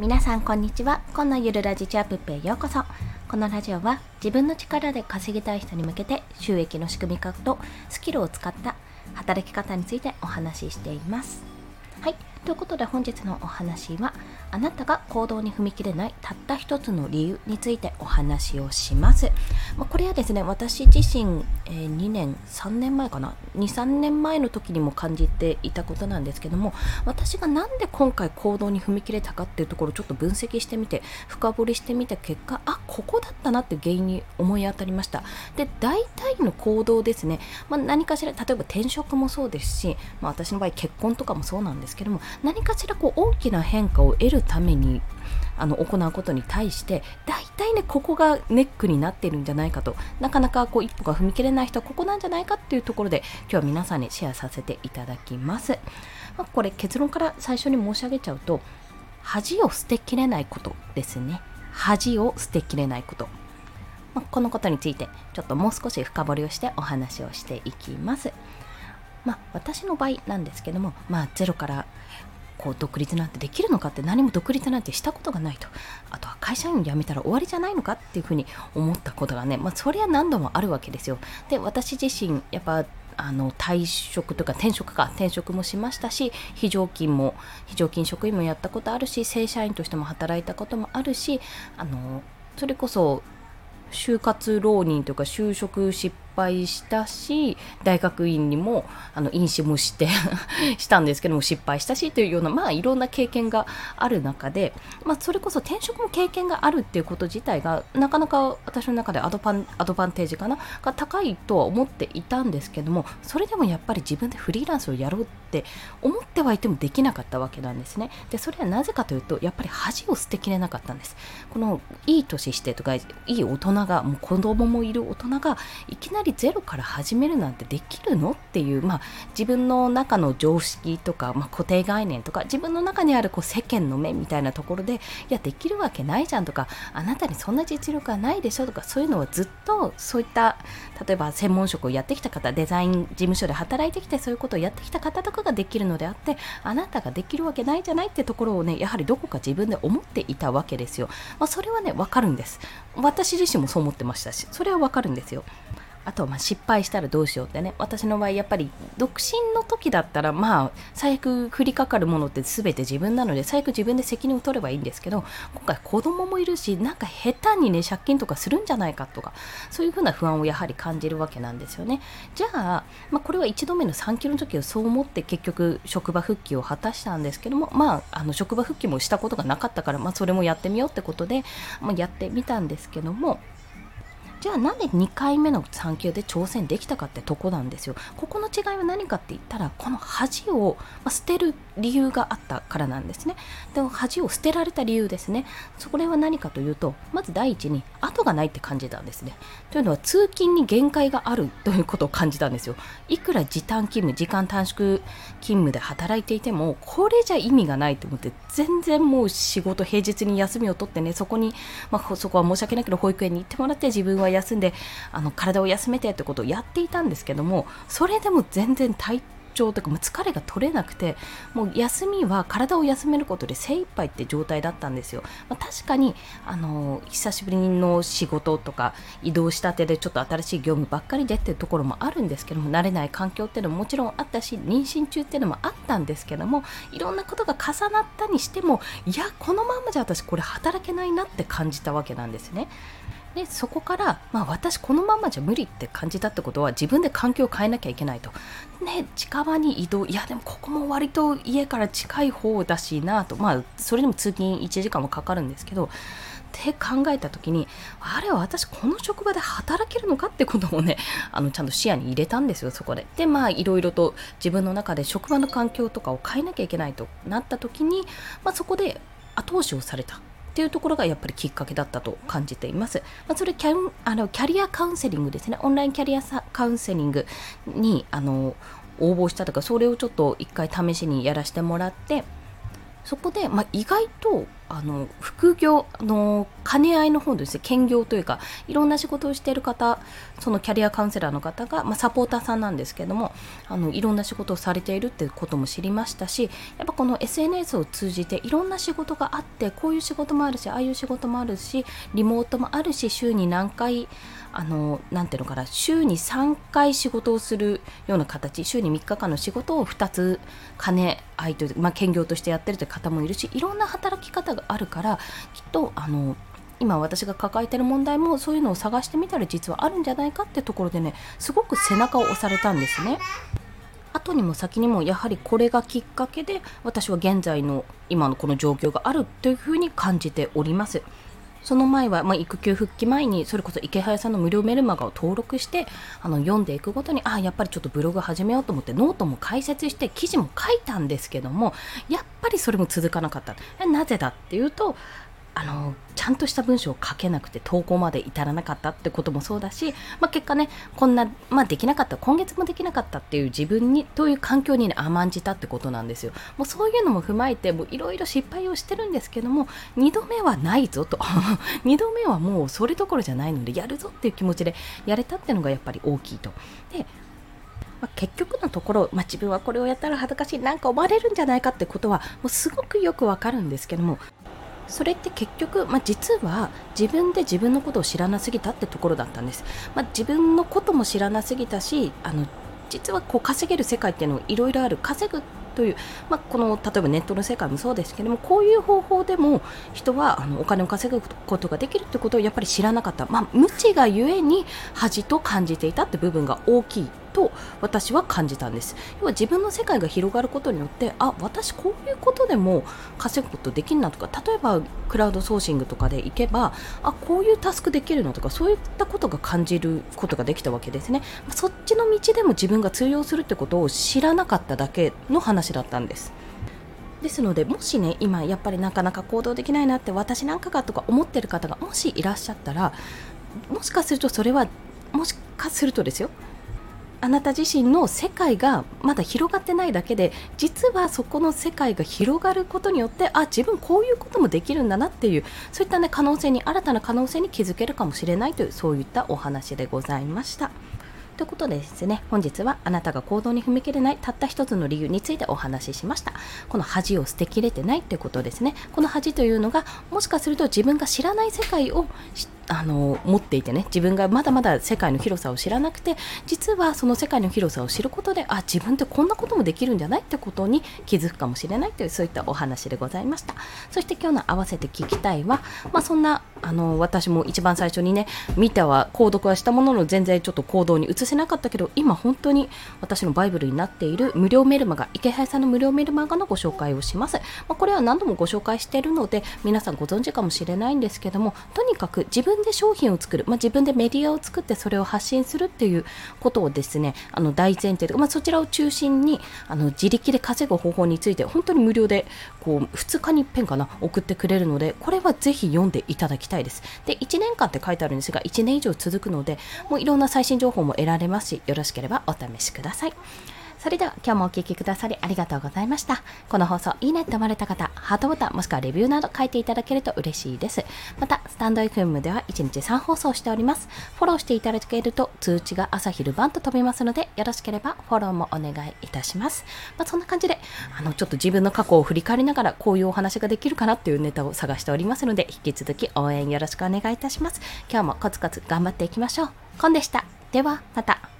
皆さんこんにちは。今のゆるラジチャップへようこそ。このラジオは自分の力で稼ぎたい人に向けて収益の仕組み化とスキルを使った働き方についてお話ししています。はい。ということで本日のお話はあなたが行動に踏み切れないたった一つの理由についてお話をします。まあ、これはですね、私自身、えー、2年、3年前かな、2、3年前の時にも感じていたことなんですけども、私がなんで今回行動に踏み切れたかっていうところをちょっと分析してみて、深掘りしてみた結果、あ、ここだったなって原因に思い当たりました。で、大体の行動ですね、まあ、何かしら、例えば転職もそうですし、まあ、私の場合結婚とかもそうなんですけども、何かしらこう大きな変化を得るためにあの行うことに対して大体ねここがネックになっているんじゃないかと。なかなかこう一歩が踏み切れない人はここなんじゃないかっていうところで今日は皆さんにシェアさせていただきます、まあ、これ結論から最初に申し上げちゃうと恥を捨てきれないことですね。恥を捨てきれないこと。まあ、このことについてちょっともう少し深掘りをしてお話をしていきます。まあ、私の場合なんですけども、まあ、ゼロからこう独立なんてできるのかって何も独立なんてしたことがないと。あとは会社員辞めたら終わりじゃないのかっていうふうに思ったことがね、まあ、それは何度もあるわけですよ。で私自身やっぱあの退職とか転職か転職もしましたし非常勤も非常勤職員もやったことあるし正社員としても働いたこともあるしあのそれこそ就活浪人というか就職失敗したし大学院にもあの飲酒もして したんですけども失敗したしというようなまあいろんな経験がある中で、まあ、それこそ転職も経験があるっていうこと自体がなかなか私の中でアドパンアドバンテージかなが高いとは思っていたんですけどもそれでもやっぱり自分でフリーランスをやろうって思ってはいてもできなかったわけなんですね。でそれはなぜかというとやっぱり恥を捨てきれなかったんです。このいい年してとかいい大人がもう子供もいる大人がいきなりゼロから始めるなんてできるの？っていう、まあ、自分の中の常識とか、まあ、固定概念とか自分の中にあるこう世間の目みたいなところでいやできるわけないじゃんとかあなたにそんな実力はないでしょとかそういうのはずっとそういった例えば専門職をやってきた方デザイン事務所で働いてきてそういうことをやってきた方とかができるのであってあなたができるわけないじゃないってところをねやはりどこか自分で思っていたわけですよ、まあ、それはねわかるんです。私自身もそう思ってましたしそれはわかるんですよ。あとはま失敗したらどうしようってね。私の場合やっぱり独身の時だったらまあ最悪降りかかるものって全て自分なので最悪自分で責任を取ればいいんですけど今回子供もいるしなんか下手にね借金とかするんじゃないかとかそういうふうな不安をやはり感じるわけなんですよね。じゃあ、まあ、これは1度目の3キロの時はそう思って結局職場復帰を果たしたんですけどもまああの職場復帰もしたことがなかったから、まあ、それもやってみようってことで、まあ、やってみたんですけどもじゃあなんで2回目の産休で挑戦できたかってとこなんですよ。ここの違いは何かって言ったらこの恥を捨てる理由があったからなんですね。でも恥を捨てられた理由ですね。それは何かというとまず第一に後がないって感じたんですね。というのは通勤に限界があるということを感じたんですよ。いくら時短勤務時間短縮勤務で働いていてもこれじゃ意味がないと思って全然もう仕事平日に休みを取ってねそこに、まあ、そこは申し訳ないけど保育園に行ってもらって自分は休んであの体を休めてってことをやっていたんですけどもそれでも全然体調とかも疲れが取れなくてもう休みは体を休めることで精一杯って状態だったんですよ、まあ、確かにあの久しぶりの仕事とか移動したてでちょっと新しい業務ばっかりでっていうところもあるんですけども慣れない環境っていうのももちろんあったし妊娠中っていうのもあったんですけどもいろんなことが重なったにしてもいやこのままじゃ私これ働けないなって感じたわけなんですね。でそこから、まあ、私このままじゃ無理って感じたってことは自分で環境を変えなきゃいけないと。ね、近場に移動いやでもここも割と家から近い方だしなと。まあそれでも通勤1時間もかかるんですけどって考えた時にあれは私この職場で働けるのかってことをね あのちゃんと視野に入れたんですよそこで。でまあいろいろと自分の中で職場の環境とかを変えなきゃいけないとなった時に、まあ、そこで後押しをされた。っていうところがやっぱりきっかけだったと感じています。まあ、それキャあのキャリアカウンセリングですね。オンラインキャリアカウンセリングにあの応募したとか、それをちょっと一回試しにやらせてもらって、そこで、まあ、意外とあの副業の兼ね合いの方ですね。兼業というかいろんな仕事をしている方そのキャリアカウンセラーの方が、まあ、サポーターさんなんですけどもあのいろんな仕事をされているっていうことも知りましたしやっぱこの SNS を通じていろんな仕事があってこういう仕事もあるしああいう仕事もあるしリモートもあるし週に何回あのなていうのかな週に3回仕事をするような形週に3日間の仕事を2つ兼ね合いという、まあ、兼業としてやってるという方もいるしいろんな働き方があるからきっとあの今私が抱えてる問題もそういうのを探してみたら実はあるんじゃないかってところでねすごく背中を押されたんですね。後にも先にもやはりこれがきっかけで私は現在の今のこの状況があるというふうに感じております。その前は、まあ、育休復帰前にそれこそ池早さんの無料メルマガを登録してあの読んでいくごとにあやっぱりちょっとブログ始めようと思ってノートも開設して記事も書いたんですけどもやっぱりそれも続かなかった。なぜだっていうとあのちゃんとした文章を書けなくて投稿まで至らなかったってこともそうだし、まあ、結果ねこんな、まあ、できなかった今月もできなかったっていう自分にという環境に、ね、甘んじたってことなんですよもうそういうのも踏まえていろいろ失敗をしてるんですけども2度目はないぞと 2度目はもうそれどころじゃないのでやるぞっていう気持ちでやれたっていうのがやっぱり大きいと。でまあ、結局のところ、まあ、自分はこれをやったら恥ずかしいなんか思われるんじゃないかってことはもうすごくよくわかるんですけどもそれって結局、まあ、実は自分で自分のことを知らなすぎたってところだったんです、まあ、自分のことも知らなすぎたしあの実はこう稼げる世界っていうのいろいろある。稼ぐという、まあ、この例えばネットの世界もそうですけどもこういう方法でも人はあのお金を稼ぐことができるってことをやっぱり知らなかった、まあ、無知がゆえに恥と感じていたって部分が大きい。と私は感じたんです。要は自分の世界が広がることによってあ私こういうことでも稼ぐことできるなとか例えばクラウドソーシングとかでいけばあこういうタスクできるのとかそういったことが感じることができたわけですね。そっちの道でも自分が通用するってことを知らなかっただけの話だったんです。ですのでもしね今やっぱりなかなか行動できないなって私なんかがとか思ってる方がもしいらっしゃったらもしかするとそれはもしかするとですよ。あなた自身の世界がまだ広がってないだけで実はそこの世界が広がることによってあ自分こういうこともできるんだなっていうそういった、ね、可能性に新たな可能性に気づけるかもしれないというそういったお話でございました。ということでですね、本日はあなたが行動に踏み切れないたった一つの理由についてお話ししました。この恥を捨てきれてないってことですね。この恥というのが、もしかすると自分が知らない世界をあの持っていてね自分がまだまだ世界の広さを知らなくて実はその世界の広さを知ることであ自分ってこんなこともできるんじゃないってことに気づくかもしれないというそういったお話でございました。そして今日の合わせて聞きたいは、まあ、そんなあの私も一番最初にね見たは購読はしたものの全然ちょっと行動に移せなかったけど今本当に私のバイブルになっている無料メルマガ池原さんの無料メルマガのご紹介をします、まあ、これは何度もご紹介しているので皆さんご存知かもしれないんですけどもとにかく自分分で商品を作る、まあ、自分でメディアを作ってそれを発信するっていうことをですねあの大前提で、まあ、そちらを中心にあの自力で稼ぐ方法について本当に無料でこう2日に1遍かな送ってくれるのでこれはぜひ読んでいただきたいです。で1年間って書いてあるんですが1年以上続くのでもういろんな最新情報も得られますしよろしければお試しください。それでは今日もお聴きくださりありがとうございました。この放送いいねって思われた方、ハートボタンもしくはレビューなど書いていただけると嬉しいです。また、スタンド FM では1日3放送しております。フォローしていただけると通知が朝昼晩と飛びますので、よろしければフォローもお願いいたします。まあ、そんな感じで、あの、ちょっと自分の過去を振り返りながら、こういうお話ができるかなっていうネタを探しておりますので、引き続き応援よろしくお願いいたします。今日もコツコツ頑張っていきましょう。コンでした。では、また。